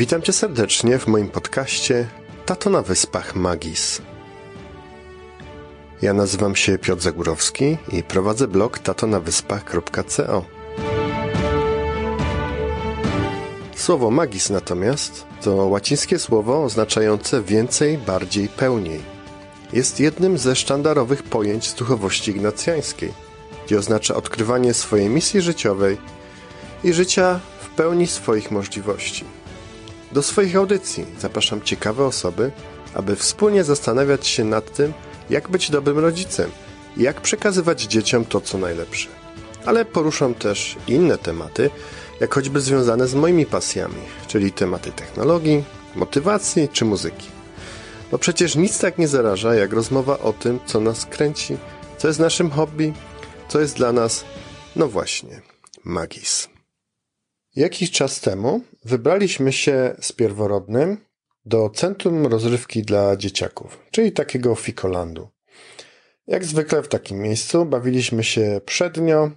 Witam cię serdecznie w moim podcaście Tato na Wyspach Magis. Ja nazywam się Piotr Zagórowski i prowadzę blog tatonawyspach.co. Słowo magis natomiast to łacińskie słowo oznaczające więcej, bardziej, pełniej. Jest jednym ze sztandarowych pojęć z duchowości ignacjańskiej, gdzie oznacza odkrywanie swojej misji życiowej i życia w pełni swoich możliwości. Do swoich audycji zapraszam ciekawe osoby, aby wspólnie zastanawiać się nad tym, jak być dobrym rodzicem i jak przekazywać dzieciom to, co najlepsze. Ale poruszam też inne tematy, jak choćby związane z moimi pasjami, czyli tematy technologii, motywacji czy muzyki. Bo przecież nic tak nie zaraża, jak rozmowa o tym, co nas kręci, co jest naszym hobby, co jest dla nas, no właśnie, magis. Jakiś czas temu wybraliśmy się z pierworodnym do Centrum Rozrywki dla Dzieciaków, czyli takiego Fikolandu. Jak zwykle w takim miejscu bawiliśmy się przednio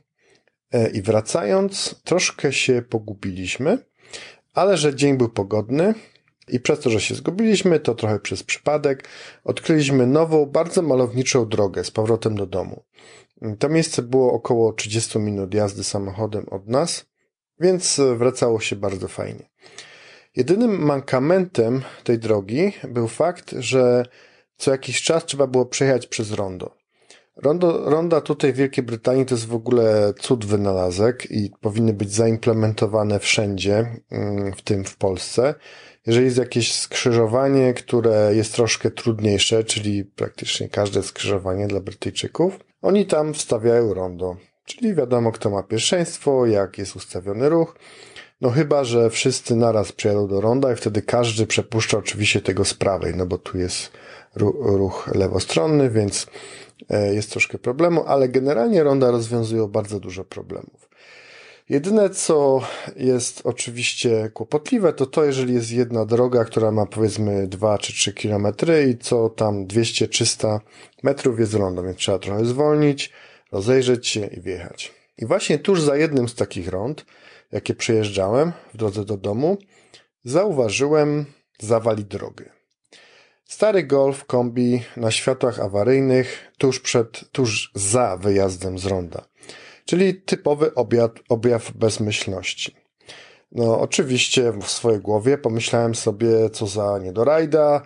e, i wracając troszkę się pogubiliśmy, ale że dzień był pogodny i przez to, że się zgubiliśmy, to trochę przez przypadek, odkryliśmy nową, bardzo malowniczą drogę z powrotem do domu. To miejsce było około 30 minut jazdy samochodem od nas, więc wracało się bardzo fajnie. Jedynym mankamentem tej drogi był fakt, że co jakiś czas trzeba było przejechać przez rondo. Rondo, ronda tutaj w Wielkiej Brytanii to jest w ogóle cud wynalazek i powinny być zaimplementowane wszędzie, mm, w tym w Polsce. Jeżeli jest jakieś skrzyżowanie, które jest troszkę trudniejsze, czyli praktycznie każde skrzyżowanie dla Brytyjczyków, oni tam wstawiają rondo. Czyli wiadomo, kto ma pierwszeństwo, jak jest ustawiony ruch. No chyba, że wszyscy naraz przyjadą do ronda i wtedy każdy przepuszcza oczywiście tego z prawej, no bo tu jest ruch lewostronny, więc e, jest troszkę problemu, ale generalnie ronda rozwiązują bardzo dużo problemów. Jedyne, co jest oczywiście kłopotliwe, to to, jeżeli jest jedna droga, która ma powiedzmy 2 czy 3 kilometry i co tam 200-300 metrów jest rondo, więc trzeba trochę zwolnić, rozejrzeć się i wjechać. I właśnie tuż za jednym z takich rond, jakie przejeżdżałem w drodze do domu, zauważyłem zawali drogy. Stary Golf kombi na światłach awaryjnych tuż przed, tuż za wyjazdem z ronda. Czyli typowy objaw, objaw bezmyślności. No, oczywiście w swojej głowie pomyślałem sobie, co za niedorajda,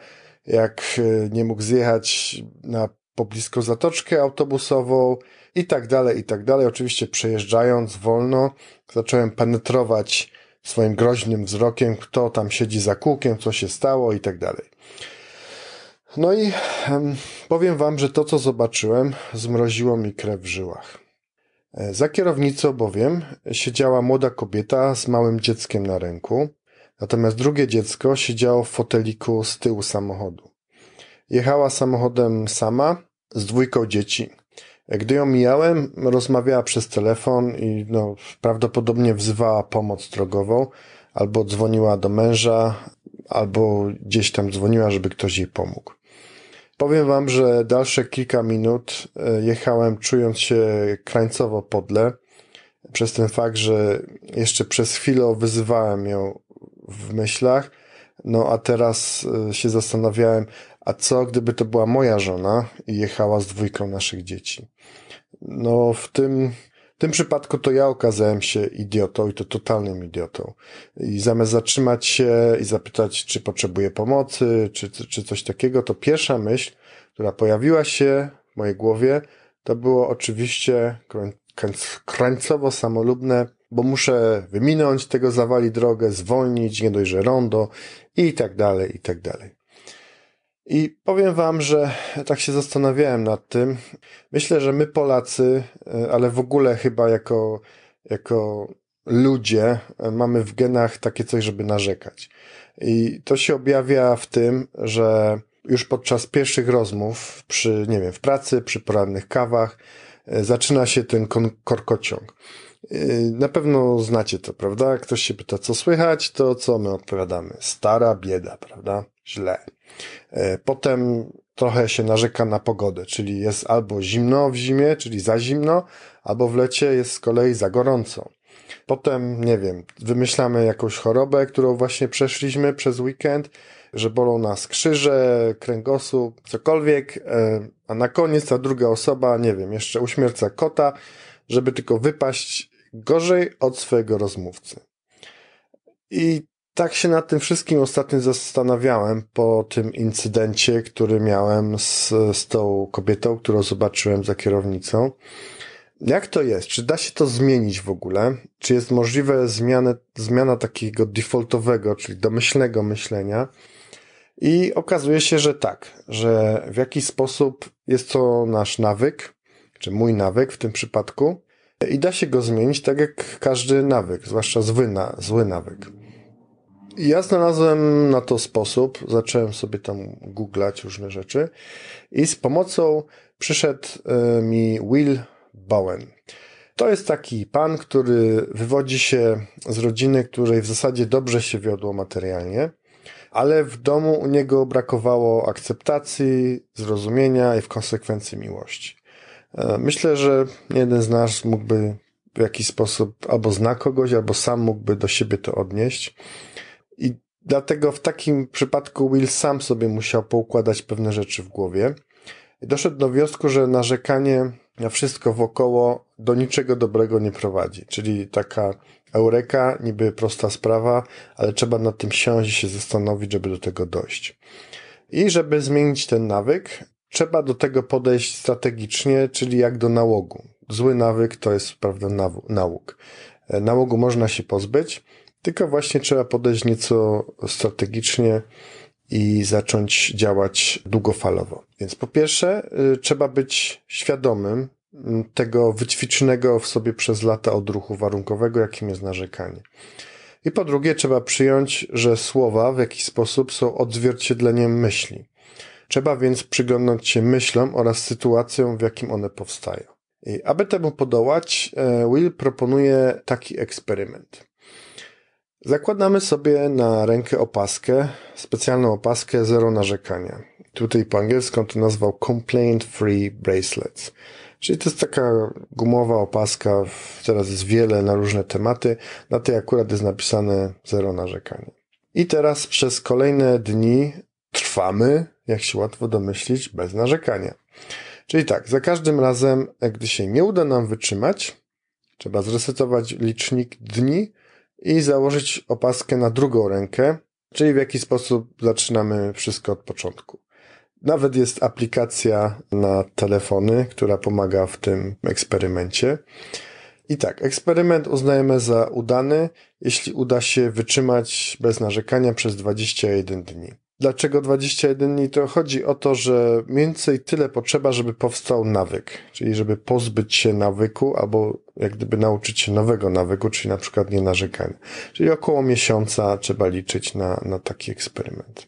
jak e, nie mógł zjechać na poblisko zatoczkę autobusową, i tak dalej, i tak dalej. Oczywiście przejeżdżając wolno, zacząłem penetrować swoim groźnym wzrokiem, kto tam siedzi za kółkiem, co się stało i tak dalej. No i um, powiem wam, że to, co zobaczyłem, zmroziło mi krew w żyłach. E, za kierownicą bowiem siedziała młoda kobieta z małym dzieckiem na ręku, natomiast drugie dziecko siedziało w foteliku z tyłu samochodu. Jechała samochodem sama z dwójką dzieci. Gdy ją mijałem, rozmawiała przez telefon i no, prawdopodobnie wzywała pomoc drogową, albo dzwoniła do męża, albo gdzieś tam dzwoniła, żeby ktoś jej pomógł. Powiem wam, że dalsze kilka minut e, jechałem czując się krańcowo podle, przez ten fakt, że jeszcze przez chwilę wyzywałem ją w myślach, no a teraz e, się zastanawiałem, a co gdyby to była moja żona i jechała z dwójką naszych dzieci? No, w tym, w tym przypadku to ja okazałem się idiotą i to totalnym idiotą. I zamiast zatrzymać się i zapytać, czy potrzebuję pomocy, czy, czy coś takiego, to pierwsza myśl, która pojawiła się w mojej głowie, to było oczywiście krańcowo samolubne, bo muszę wyminąć tego zawali drogę, zwolnić, nie dość, że rondo i tak dalej, i tak dalej. I powiem Wam, że tak się zastanawiałem nad tym. Myślę, że my Polacy, e, ale w ogóle chyba jako, jako ludzie, e, mamy w genach takie coś, żeby narzekać. I to się objawia w tym, że już podczas pierwszych rozmów, przy, nie wiem, w pracy, przy porannych kawach, e, zaczyna się ten korkociąg. Na pewno znacie to, prawda? Ktoś się pyta, co słychać, to co my odpowiadamy? Stara bieda, prawda? Źle. E, potem trochę się narzeka na pogodę, czyli jest albo zimno w zimie, czyli za zimno, albo w lecie jest z kolei za gorąco. Potem, nie wiem, wymyślamy jakąś chorobę, którą właśnie przeszliśmy przez weekend, że bolą nas krzyże, kręgosłup, cokolwiek, e, a na koniec ta druga osoba, nie wiem, jeszcze uśmierca kota, żeby tylko wypaść gorzej od swojego rozmówcy. I tak się nad tym wszystkim ostatnio zastanawiałem po tym incydencie, który miałem z, z tą kobietą, którą zobaczyłem za kierownicą. Jak to jest? Czy da się to zmienić w ogóle? Czy jest możliwe zmianę, zmiana takiego defaultowego, czyli domyślnego myślenia? I okazuje się, że tak, że w jakiś sposób jest to nasz nawyk, czy mój nawyk w tym przypadku, i da się go zmienić tak jak każdy nawyk, zwłaszcza zły, na, zły nawyk. I ja znalazłem na to sposób, zacząłem sobie tam googlać różne rzeczy i z pomocą przyszedł e, mi Will Bowen. To jest taki pan, który wywodzi się z rodziny, której w zasadzie dobrze się wiodło materialnie, ale w domu u niego brakowało akceptacji, zrozumienia i w konsekwencji miłości. E, myślę, że jeden z nas mógłby w jakiś sposób albo zna kogoś, albo sam mógłby do siebie to odnieść. I dlatego w takim przypadku Will sam sobie musiał poukładać pewne rzeczy w głowie. Doszedł do wniosku, że narzekanie na wszystko wokoło do niczego dobrego nie prowadzi. Czyli taka eureka, niby prosta sprawa, ale trzeba nad tym siąść i się zastanowić, żeby do tego dojść. I żeby zmienić ten nawyk, trzeba do tego podejść strategicznie, czyli jak do nałogu. Zły nawyk to jest, prawda, nałóg. E, nałogu można się pozbyć, tylko właśnie trzeba podejść nieco strategicznie i zacząć działać długofalowo. Więc po pierwsze, y, trzeba być świadomym tego wyćwiczonego w sobie przez lata odruchu warunkowego, jakim jest narzekanie. I po drugie, trzeba przyjąć, że słowa w jakiś sposób są odzwierciedleniem myśli. Trzeba więc przyglądać się myślom oraz sytuacjom, w jakim one powstają. I aby temu podołać, e, Will proponuje taki eksperyment. Zakładamy sobie na rękę opaskę, specjalną opaskę zero narzekania. Tutaj po angielsku to nazwał Complaint Free Bracelets. Czyli to jest taka gumowa opaska, teraz jest wiele na różne tematy, na tej akurat jest napisane zero narzekania. I teraz przez kolejne dni trwamy, jak się łatwo domyślić, bez narzekania. Czyli tak, za każdym razem, gdy się nie uda nam wytrzymać, trzeba zresetować licznik dni i założyć opaskę na drugą rękę, czyli w jaki sposób zaczynamy wszystko od początku. Nawet jest aplikacja na telefony, która pomaga w tym eksperymencie. I tak, eksperyment uznajemy za udany, jeśli uda się wytrzymać bez narzekania przez 21 dni. Dlaczego 21 dni? To chodzi o to, że mniej więcej tyle potrzeba, żeby powstał nawyk, czyli żeby pozbyć się nawyku albo jak gdyby nauczyć się nowego nawyku, czyli na przykład nie narzekania. Czyli około miesiąca trzeba liczyć na, na taki eksperyment.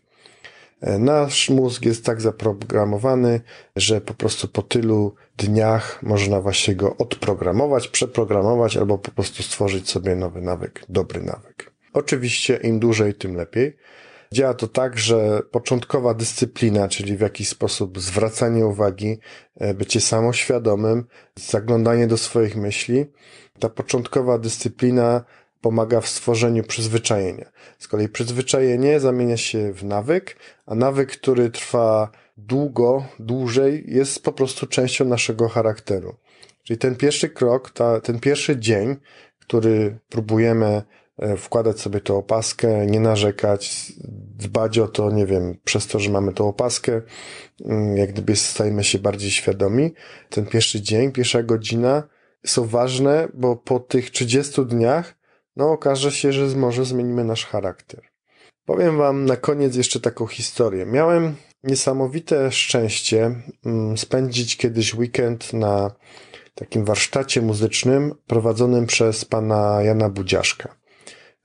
E, nasz mózg jest tak zaprogramowany, że po prostu po tylu dniach można właśnie go odprogramować, przeprogramować albo po prostu stworzyć sobie nowy nawyk, dobry nawyk. Oczywiście im dłużej, tym lepiej. Działa to tak, że początkowa dyscyplina, czyli w jakiś sposób zwracanie uwagi, e, bycie samoświadomym, zaglądanie do swoich myśli, ta początkowa dyscyplina pomaga w stworzeniu przyzwyczajenia. Z kolei przyzwyczajenie zamienia się w nawyk, a nawyk, który trwa długo, dłużej, jest po prostu częścią naszego charakteru. Czyli ten pierwszy krok, ta, ten pierwszy dzień, który próbujemy wkładać sobie tą opaskę, nie narzekać, dbać o to, nie wiem, przez to, że mamy tą opaskę, mm, jak gdyby stajemy się bardziej świadomi. Ten pierwszy dzień, pierwsza godzina są ważne, bo po tych 30 dniach no okaże się, że może zmienimy nasz charakter. Powiem Wam na koniec jeszcze taką historię. Miałem niesamowite szczęście mm, spędzić kiedyś weekend na takim warsztacie muzycznym prowadzonym przez pana Jana Budziaszka.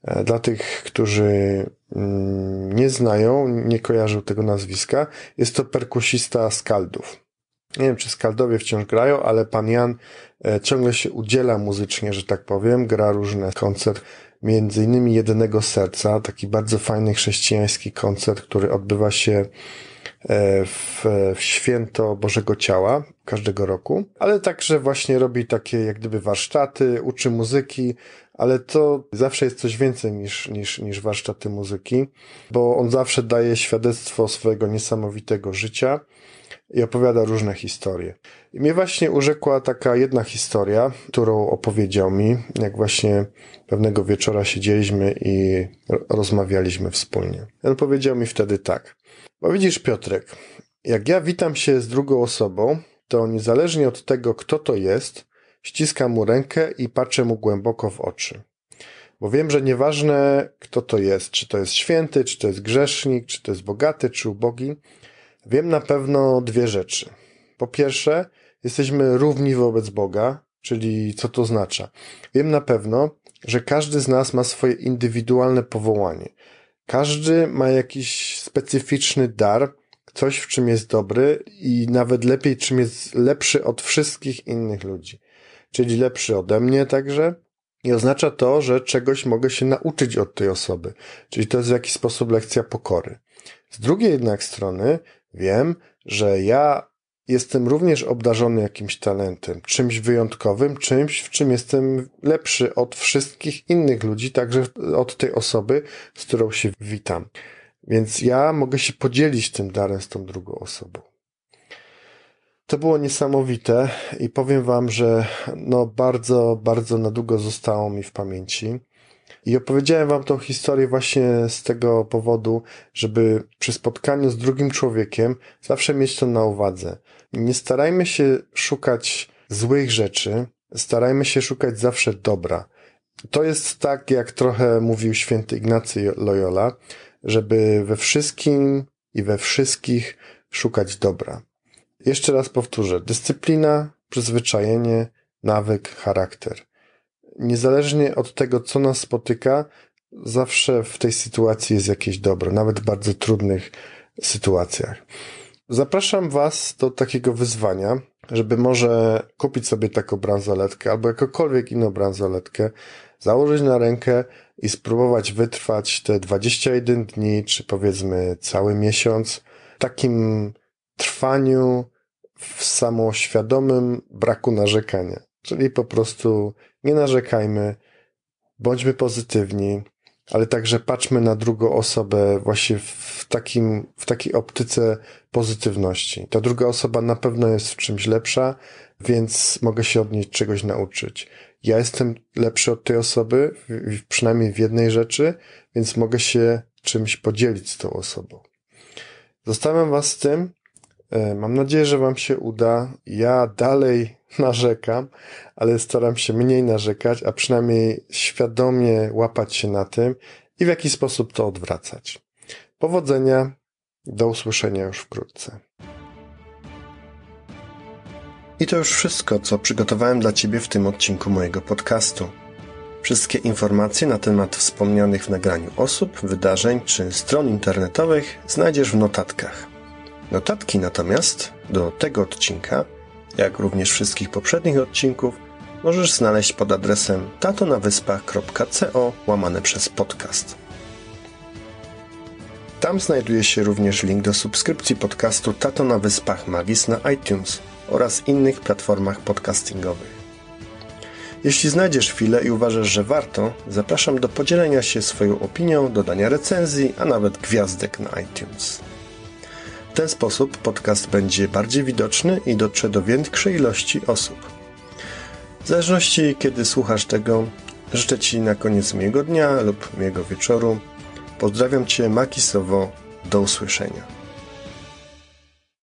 E, dla tych, którzy mm, nie znają, nie kojarzą tego nazwiska, jest to perkusista Skaldów. Nie wiem, czy Skaldowie wciąż grają, ale pan Jan e, ciągle się udziela muzycznie, że tak powiem, gra różne koncert, między innymi Jedynego Serca, taki bardzo fajny chrześcijański koncert, który odbywa się w, w święto Bożego Ciała każdego roku, ale także właśnie robi takie jak gdyby warsztaty, uczy muzyki, ale to zawsze jest coś więcej niż, niż, niż warsztaty muzyki, bo on zawsze daje świadectwo swojego niesamowitego życia i opowiada różne historie. I mnie właśnie urzekła taka jedna historia, którą opowiedział mi, jak właśnie pewnego wieczora siedzieliśmy i rozmawialiśmy wspólnie. On powiedział mi wtedy tak. Bo widzisz, Piotrek, jak ja witam się z drugą osobą, to niezależnie od tego, kto to jest, ściskam mu rękę i patrzę mu głęboko w oczy. Bo wiem, że nieważne, kto to jest, czy to jest święty, czy to jest grzesznik, czy to jest bogaty, czy ubogi, wiem na pewno dwie rzeczy. Po pierwsze, jesteśmy równi wobec Boga, czyli co to oznacza? Wiem na pewno, że każdy z nas ma swoje indywidualne powołanie. Każdy ma jakiś specyficzny dar, coś w czym jest dobry i nawet lepiej, czym jest lepszy od wszystkich innych ludzi. Czyli lepszy ode mnie także. I oznacza to, że czegoś mogę się nauczyć od tej osoby. Czyli to jest w jakiś sposób lekcja pokory. Z drugiej jednak strony wiem, że ja jestem również obdarzony jakimś talentem, czymś wyjątkowym, czymś, w czym jestem lepszy od wszystkich innych ludzi, także od tej osoby, z którą się witam. Więc ja mogę się podzielić tym darem z tą drugą osobą. To było niesamowite i powiem wam, że no bardzo, bardzo na długo zostało mi w pamięci. I opowiedziałem wam tą historię właśnie z tego powodu, żeby przy spotkaniu z drugim człowiekiem zawsze mieć to na uwadze. Nie starajmy się szukać złych rzeczy, starajmy się szukać zawsze dobra. To jest tak, jak trochę mówił święty Ignacy Loyola, żeby we wszystkim i we wszystkich szukać dobra. Jeszcze raz powtórzę. Dyscyplina, przyzwyczajenie, nawyk, charakter. Niezależnie od tego, co nas spotyka, zawsze w tej sytuacji jest jakieś dobro, nawet w bardzo trudnych sytuacjach. Zapraszam Was do takiego wyzwania, żeby może kupić sobie taką bransoletkę albo jakąkolwiek inną bransoletkę, założyć na rękę i spróbować wytrwać te 21 dni, czy powiedzmy cały miesiąc w takim trwaniu w samoświadomym braku narzekania. Czyli po prostu nie narzekajmy, bądźmy pozytywni, ale także patrzmy na drugą osobę właśnie w takim, w takiej optyce pozytywności. Ta druga osoba na pewno jest w czymś lepsza, więc mogę się od niej czegoś nauczyć. Ja jestem lepszy od tej osoby, przynajmniej w jednej rzeczy, więc mogę się czymś podzielić z tą osobą. Zostawiam Was z tym. E, mam nadzieję, że Wam się uda. Ja dalej narzekam, ale staram się mniej narzekać, a przynajmniej świadomie łapać się na tym i w jakiś sposób to odwracać. Powodzenia, do usłyszenia już wkrótce. I to już wszystko, co przygotowałem dla Ciebie w tym odcinku mojego podcastu. Wszystkie informacje na temat wspomnianych w nagraniu osób, wydarzeń czy stron internetowych znajdziesz w notatkach. Notatki natomiast do tego odcinka jak również wszystkich poprzednich odcinków, możesz znaleźć pod adresem tatonawyspach.co łamane przez podcast. Tam znajduje się również link do subskrypcji podcastu Tato na Wyspach Magis na iTunes oraz innych platformach podcastingowych. Jeśli znajdziesz chwilę i uważasz, że warto, zapraszam do podzielenia się swoją opinią, dodania recenzji, a nawet gwiazdek na iTunes. Ten sposób podcast będzie bardziej widoczny i dotrze do większej ilości osób. W zależności kiedy słuchasz tego, życzę Ci na koniec miłego dnia lub miłego wieczoru. Pozdrawiam Cię makisowo. Do usłyszenia.